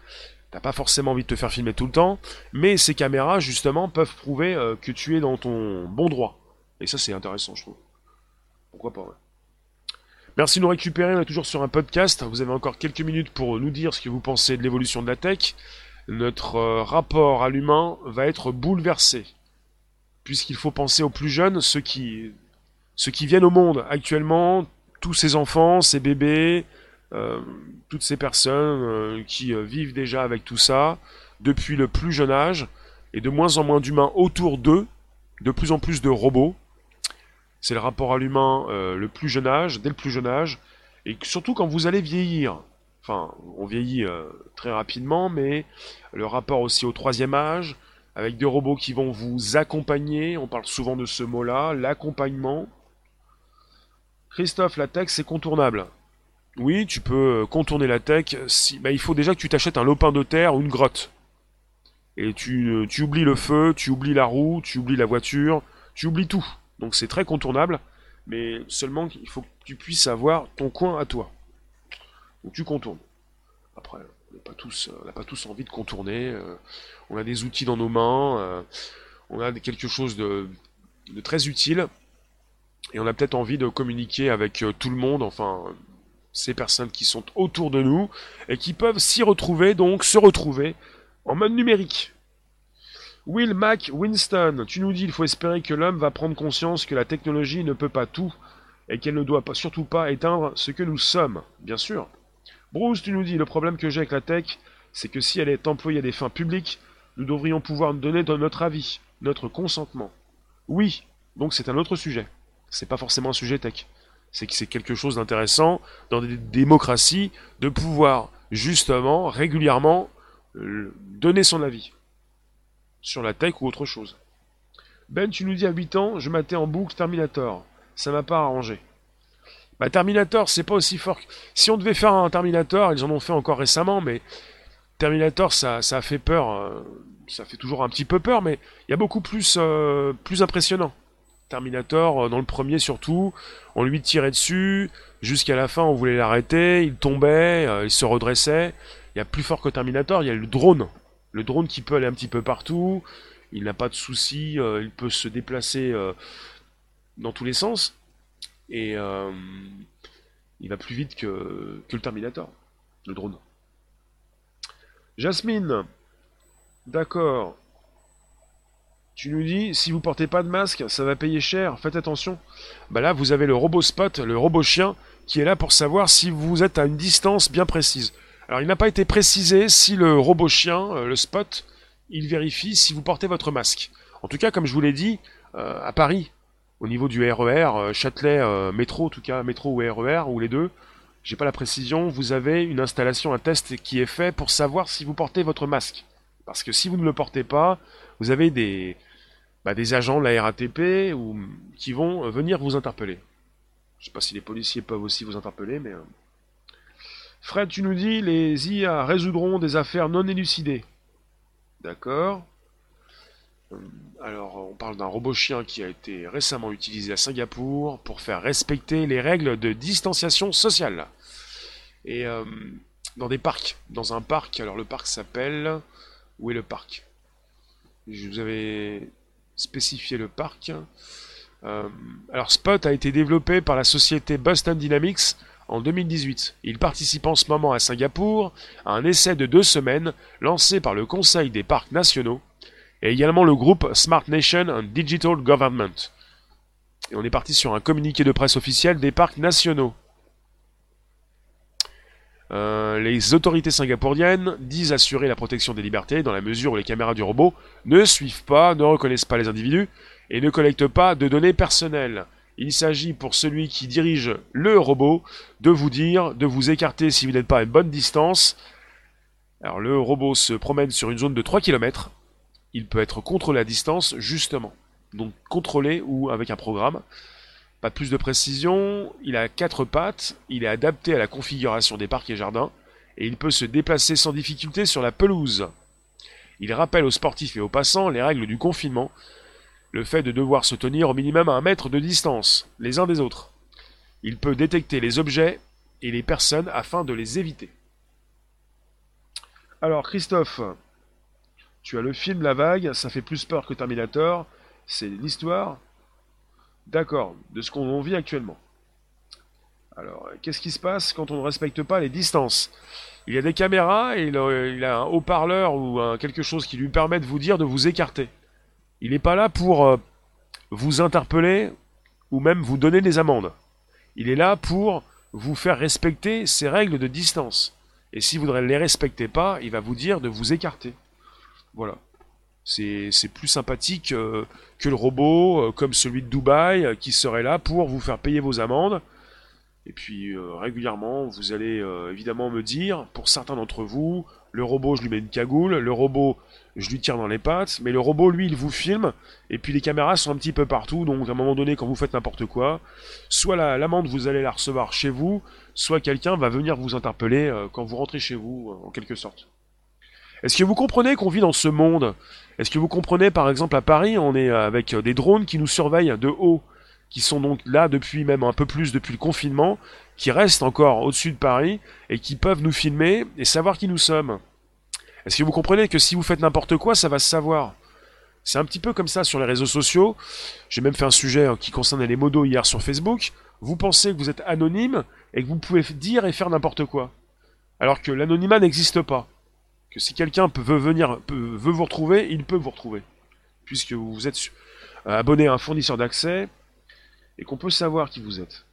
t'as pas forcément envie de te faire filmer tout le temps, mais ces caméras justement peuvent prouver euh, que tu es dans ton bon droit. Et ça c'est intéressant je trouve. Pourquoi pas ouais. Merci de nous récupérer, on est toujours sur un podcast, vous avez encore quelques minutes pour nous dire ce que vous pensez de l'évolution de la tech notre euh, rapport à l'humain va être bouleversé. Puisqu'il faut penser aux plus jeunes, ceux qui, ceux qui viennent au monde actuellement, tous ces enfants, ces bébés, toutes ces personnes euh, qui vivent déjà avec tout ça, depuis le plus jeune âge, et de moins en moins d'humains autour d'eux, de plus en plus de robots. C'est le rapport à l'humain le plus jeune âge, dès le plus jeune âge, et surtout quand vous allez vieillir. Enfin, on vieillit euh, très rapidement, mais le rapport aussi au troisième âge, avec des robots qui vont vous accompagner, on parle souvent de ce mot-là, l'accompagnement. Christophe, la tech, c'est contournable. Oui, tu peux euh, contourner la tech, si... Bah, il faut déjà que tu t'achètes un lopin de terre ou une grotte. Et tu, euh, tu oublies le feu, tu oublies la roue, tu oublies la voiture, tu oublies tout. Donc c'est très contournable, mais seulement il faut que tu puisses avoir ton coin à toi. Donc tu contournes. Après, on n'a pas, tous, tous envie de contourner. Euh, on a des outils dans nos mains. Euh, on a quelque chose de, très utile. Et on a peut-être envie de communiquer avec euh, tout le monde, enfin ces personnes qui sont autour de nous, et qui peuvent s'y retrouver, donc se retrouver en mode numérique. Will Mac Winston, tu nous dis il faut espérer que l'homme va prendre conscience que la technologie ne peut pas tout, et qu'elle ne doit pas, surtout pas éteindre ce que nous sommes, bien sûr. Bruce, tu nous dis, le problème que j'ai avec la tech, c'est que si elle est employée à des fins publiques, nous devrions pouvoir donner notre avis, notre consentement. Oui, donc c'est un autre sujet. C'est pas forcément un sujet tech. C'est que c'est quelque chose d'intéressant dans des démocraties de pouvoir justement régulièrement euh, donner son avis sur la tech ou autre chose. Ben, tu nous dis à 8 ans, je matais en boucle Terminator. Ça m'a pas arrangé. Bah, Terminator, c'est pas aussi fort. Si on devait faire un Terminator, ils en ont fait encore récemment, mais Terminator, ça, a fait peur. Euh, ça fait toujours un petit peu peur, mais il y a beaucoup plus, euh, plus impressionnant. Terminator, euh, dans le premier surtout, on lui tirait dessus, jusqu'à la fin on voulait l'arrêter, il tombait, il se redressait. Il y a plus fort que Terminator, il y a le drone. Le drone qui peut aller un petit peu partout, il n'a pas de soucis, il peut se déplacer dans tous les sens. Et euh, il va plus vite que, le Terminator, le drone. Jasmine, d'accord. Tu nous dis, si vous portez pas de masque, ça va payer cher, faites attention. Bah là, vous avez le robot spot, le robot chien, qui est là pour savoir si vous êtes à une distance bien précise. Alors, il n'a pas été précisé si le robot chien, euh, le spot, il vérifie si vous portez votre masque. En tout cas, comme je vous l'ai dit, euh, à Paris, au niveau du RER, e euh, Châtelet, métro, en tout cas métro ou RER, e ou les deux, j'ai pas la précision, vous avez une installation, un test qui est fait pour savoir si vous portez votre masque. Parce que si vous ne le portez pas, vous avez des, bah, des agents de la RATP ou, qui vont euh, venir vous interpeller. Je sais pas si les policiers peuvent aussi vous interpeller, mais... Fred, tu nous dis, les IA résoudront des affaires non élucidées. D'accord. Euh, alors, on parle d'un robot chien qui a été récemment utilisé à Singapour pour faire respecter les règles de distanciation sociale. Et euh, dans des parcs, dans un parc, alors le parc s'appelle... Où est le parc? Je vous avais spécifié le parc. Euh, alors Spot a été développé par la société Boston Dynamics en 2018. Il participe en ce moment à Singapour à un essai de deux semaines lancé par le Conseil des parcs nationaux et également le groupe Smart Nation and Digital Government. Et on est parti sur un communiqué de presse officiel des parcs nationaux. Euh, les autorités singapouriennes disent assurer la protection des libertés dans la mesure où les caméras du robot ne suivent pas, ne reconnaissent pas les individus et ne collectent pas de données personnelles. Il s'agit pour celui qui dirige le robot de vous dire de vous écarter si vous n'êtes pas à une bonne distance. Alors le robot se promène sur une zone de 3 km. Il peut être contrôlé à distance justement. Donc contrôlé ou avec un programme. Pas plus de précision, il a quatre pattes, il est adapté à la configuration des parcs et jardins, et il peut se déplacer sans difficulté sur la pelouse. Il rappelle aux sportifs et aux passants les règles du confinement, le fait de devoir se tenir au minimum à un mètre de distance, les uns des autres. Il peut détecter les objets et les personnes afin de les éviter. Alors Christophe, tu as le film La Vague, ça fait plus peur que Terminator, c'est l'histoire D'accord, de ce qu'on vit actuellement. Alors, qu'est-ce qui se passe quand on ne respecte pas les distances? Il y a des caméras il a un haut-parleur ou quelque chose qui lui permet de vous dire de vous écarter. Il n'est pas là pour euh, vous interpeller ou même vous donner des amendes. Il est là pour vous faire respecter ces règles de distance. Et si vous ne les respectez pas, il va vous dire de vous écarter. Voilà. C'est plus sympathique euh, que le robot, euh, comme celui de Dubaï, euh, qui serait là pour vous faire payer vos amendes. Et puis régulièrement, vous allez évidemment me dire, pour certains d'entre vous, le robot, je lui mets une cagoule, le robot, je lui tire dans les pattes, mais le robot, lui, il vous filme, et puis les caméras sont un petit peu partout, donc à un moment donné, quand vous faites n'importe quoi, soit l'amende, vous allez la recevoir chez vous, soit quelqu'un va venir vous interpeller quand vous rentrez chez vous, en quelque sorte. Est-ce que vous comprenez qu'on vit dans ce monde? Est-ce que vous comprenez, par exemple, à Paris, on est avec des drones qui nous surveillent de haut, qui sont donc là depuis même un peu plus depuis le confinement, qui restent encore au-dessus de Paris, et qui peuvent nous filmer et savoir qui nous sommes? Est-ce que vous comprenez que si vous faites n'importe quoi, ça va se savoir? C'est un petit peu comme ça sur les réseaux sociaux. J'ai même fait un sujet hein, qui concernait les modos hier sur Facebook. Vous pensez que vous êtes anonyme et que vous pouvez dire et faire n'importe quoi. Alors que l'anonymat n'existe pas que si quelqu'un veut venir, vous retrouver, il peut vous retrouver. Puisque vous êtes euh, abonné à un fournisseur d'accès et qu'on peut savoir qui vous êtes.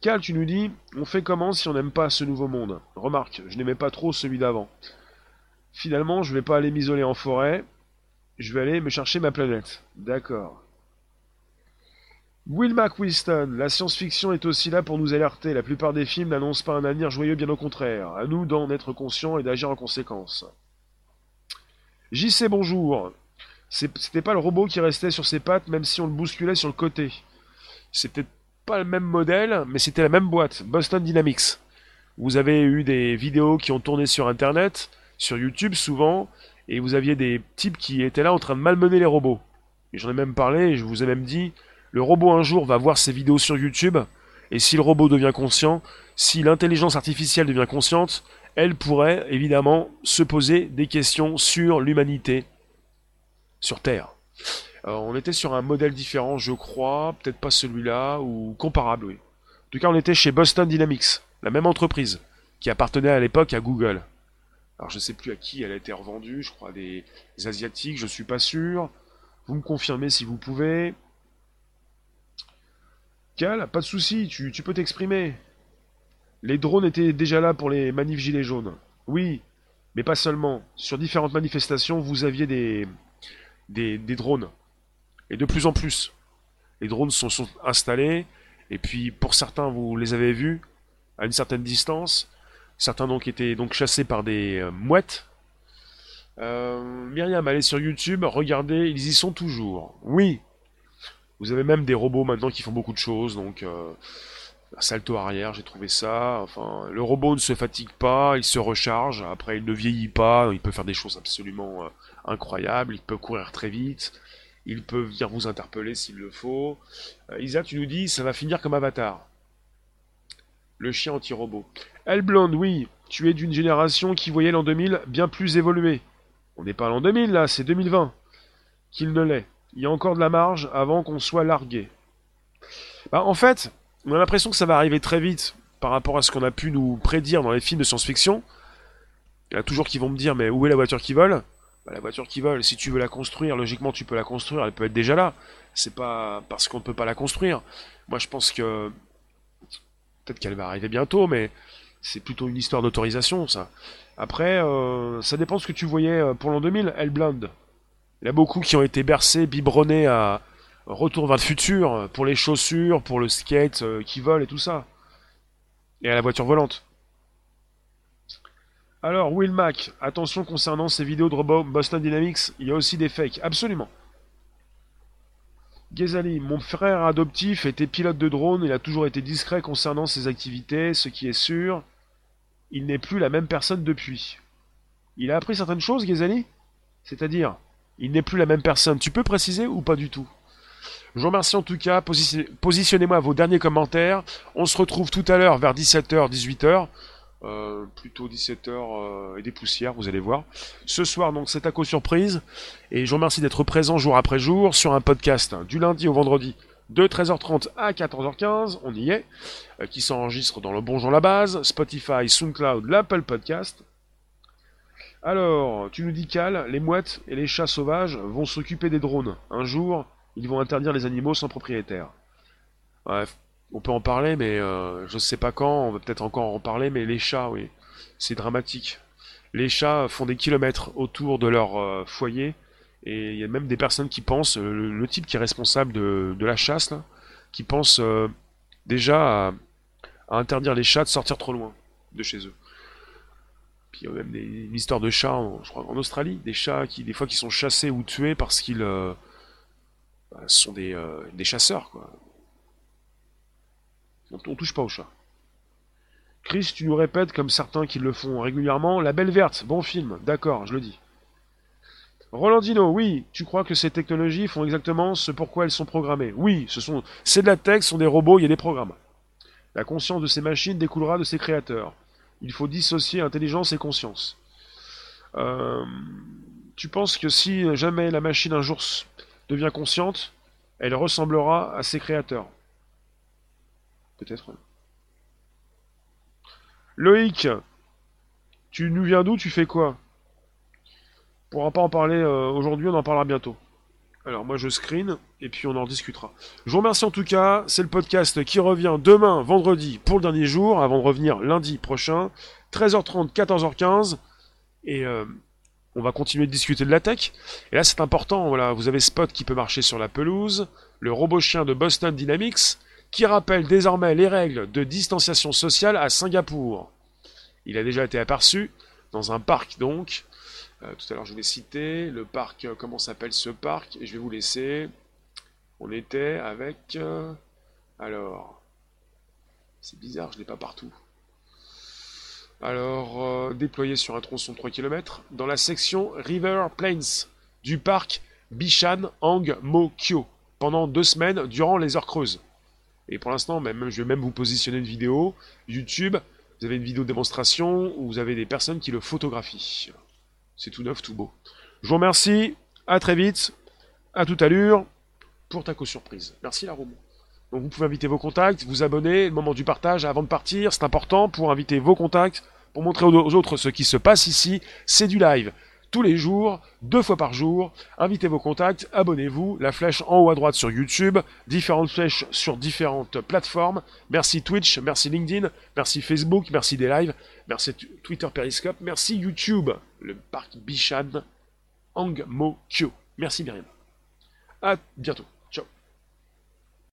Cal, tu nous dis, on fait comment si on n'aime pas ce nouveau monde? Remarque, je n'aimais pas trop celui d'avant. Finalement, je vais pas aller m'isoler en forêt, je vais aller me chercher ma planète. D'accord. Will McWiston, la science-fiction est aussi là pour nous alerter. La plupart des films n'annoncent pas un avenir joyeux, bien au contraire. À nous d'en être conscients et d'agir en conséquence. JC, bonjour. C'était pas le robot qui restait sur ses pattes, même si on le bousculait sur le côté. C'était pas le même modèle, mais c'était la même boîte, Boston Dynamics. Vous avez eu des vidéos qui ont tourné sur Internet, sur YouTube souvent, et vous aviez des types qui étaient là en train de malmener les robots. J'en ai même parlé, je vous ai même dit, le robot un jour va voir ces vidéos sur YouTube, et si le robot devient conscient, si l'intelligence artificielle devient consciente, elle pourrait évidemment se poser des questions sur l'humanité sur Terre. Euh, on était sur un modèle différent, je crois, peut-être pas celui-là, ou comparable, oui. En tout cas, on était chez Boston Dynamics, la même entreprise, qui appartenait à l'époque à Google. Alors je ne sais plus à qui elle a été revendue, je crois des, Asiatiques, je suis pas sûr. Vous me confirmez si vous pouvez. Cal, pas de souci, tu, peux t'exprimer. Les drones étaient déjà là pour les manifs gilets jaunes. Oui, mais pas seulement. Sur différentes manifestations, vous aviez des, des, drones. Et de plus en plus. Les drones sont, installés, et puis pour certains, vous les avez vus à une certaine distance. Certains donc étaient donc chassés par des euh, mouettes. Euh, Myriam, allez sur YouTube, regardez, ils y sont toujours. Oui, vous avez même des robots maintenant qui font beaucoup de choses, donc euh, un salto arrière, j'ai trouvé ça. Enfin, le robot ne se fatigue pas, il se recharge. Après, il ne vieillit pas, il peut faire des choses absolument euh, incroyables. Il peut courir très vite. Il peut venir vous interpeller s'il le faut. Euh, Isa, tu nous dis, ça va finir comme Avatar. Le chien anti-robot. Elle blonde, oui, tu es d'une génération qui voyait l'an 2000 bien plus évolué. On n'est pas l'an 2000 là, c'est 2020. Qu'il ne l'est il y a encore de la marge avant qu'on soit largué. Bah, en fait, on a l'impression que ça va arriver très vite par rapport à ce qu'on a pu nous prédire dans les films de science-fiction. Il y a toujours qui vont me dire, mais où est la voiture qui vole? Bah, La voiture qui vole, si tu veux la construire, logiquement tu peux la construire, elle peut être déjà là. C'est pas parce qu'on ne peut pas la construire. Moi je pense que peut-être qu'elle va arriver bientôt, mais c'est plutôt une histoire d'autorisation, ça. Après, euh, ça dépend de ce que tu voyais euh, pour l'an 2000, Hellblade. Il y a beaucoup qui ont été bercés, biberonnés à Retour vers le futur, pour les chaussures, pour le skate euh, qui vole et tout ça. Et à la voiture volante. Alors, Will Mac, attention concernant ces vidéos de Boston Dynamics, il y a aussi des fakes, absolument. Ghazali, mon frère adoptif était pilote de drone, il a toujours été discret concernant ses activités, ce qui est sûr, il n'est plus la même personne depuis. Il a appris certaines choses, Ghazali C'est-à-dire, il n'est plus la même personne. Tu peux préciser ou pas du tout? Je vous remercie en tout cas. Positionnez-moi vos derniers commentaires. On se retrouve tout à l'heure vers 17h, 18h. Euh, plutôt 17h euh, et des poussières, vous allez voir. Ce soir, donc, c'est co Surprise. Et je vous remercie d'être présent jour après jour sur un podcast du lundi au vendredi de 13h30 à 14h15, on y est, euh, qui s'enregistre dans le Bonjour la base, Spotify, SoundCloud, l'Apple Podcast. Alors, tu nous dis Cal, les mouettes et les chats sauvages vont s'occuper des drones. Un jour, ils vont interdire les animaux sans propriétaire. Bref, on peut en parler, mais euh, je ne sais pas quand, on va peut-être encore en parler, mais les chats, oui, c'est dramatique. Les chats font des kilomètres autour de leur euh, foyer et il y a même des personnes qui pensent, le, type qui est responsable de, la chasse, là, qui pense euh, déjà à, interdire les chats de sortir trop loin de chez eux. Puis il y a même des, une histoire de chats, en, Australie, des chats qui, des fois, qui sont chassés ou tués parce qu'ils euh, bah, sont des, euh, chasseurs. On, on touche pas aux chats. Chris, tu nous répètes, comme certains qui le font régulièrement, La Belle Verte, bon film, d'accord, je le dis. Rolandino, oui, tu crois que ces technologies font exactement ce pourquoi elles sont programmées? Oui, ce sont, c'est de la tech, ce sont des robots, il y a des programmes. La conscience de ces machines découlera de ses créateurs. Il faut dissocier intelligence et conscience. Euh, tu penses que si jamais la machine un jour devient consciente, elle ressemblera à ses créateurs? Peut-être. Loïc, tu nous viens d'où? Tu fais quoi? On pourra pas en parler euh, aujourd'hui, on en parlera bientôt. Alors moi je screen et puis on en discutera. Je vous remercie en tout cas, c'est le podcast qui revient demain, vendredi, pour le dernier jour, avant de revenir lundi prochain, 13h30, 14h15, et euh, on va continuer de discuter de la tech. Et là c'est important, voilà, vous avez Spot qui peut marcher sur la pelouse, le robot chien de Boston Dynamics, qui rappelle désormais les règles de distanciation sociale à Singapour. Il a déjà été aperçu dans un parc donc, tout à l'heure, je vous l'ai cité. Le parc, euh, comment s'appelle ce parc? Et je vais vous laisser. On était avec. Euh, alors. C'est bizarre, je ne l'ai pas partout. Alors, déployé sur un tronçon de 3 km, dans la section River Plains du parc Bishan Hang Mo Kyo, pendant deux semaines durant les heures creuses. Et pour l'instant, même, je vais même vous positionner une vidéo YouTube. Vous avez une vidéo de démonstration où vous avez des personnes qui le photographient. C'est tout neuf, tout beau. Je vous remercie. À très vite. À toute allure. Pour ta co-surprise. Merci la Donc vous pouvez inviter vos contacts, vous abonner, le moment du partage avant de partir, c'est important pour inviter vos contacts, pour montrer aux autres ce qui se passe ici. C'est du live tous les jours, deux fois par jour. Invitez vos contacts, abonnez-vous, la flèche en haut à droite sur YouTube, différentes flèches sur différentes plateformes. Merci Twitch, merci LinkedIn, merci Facebook, merci des lives, merci Twitter Periscope, merci YouTube, le parc Bishan Angmo Kyo. Merci Myriam. À bientôt.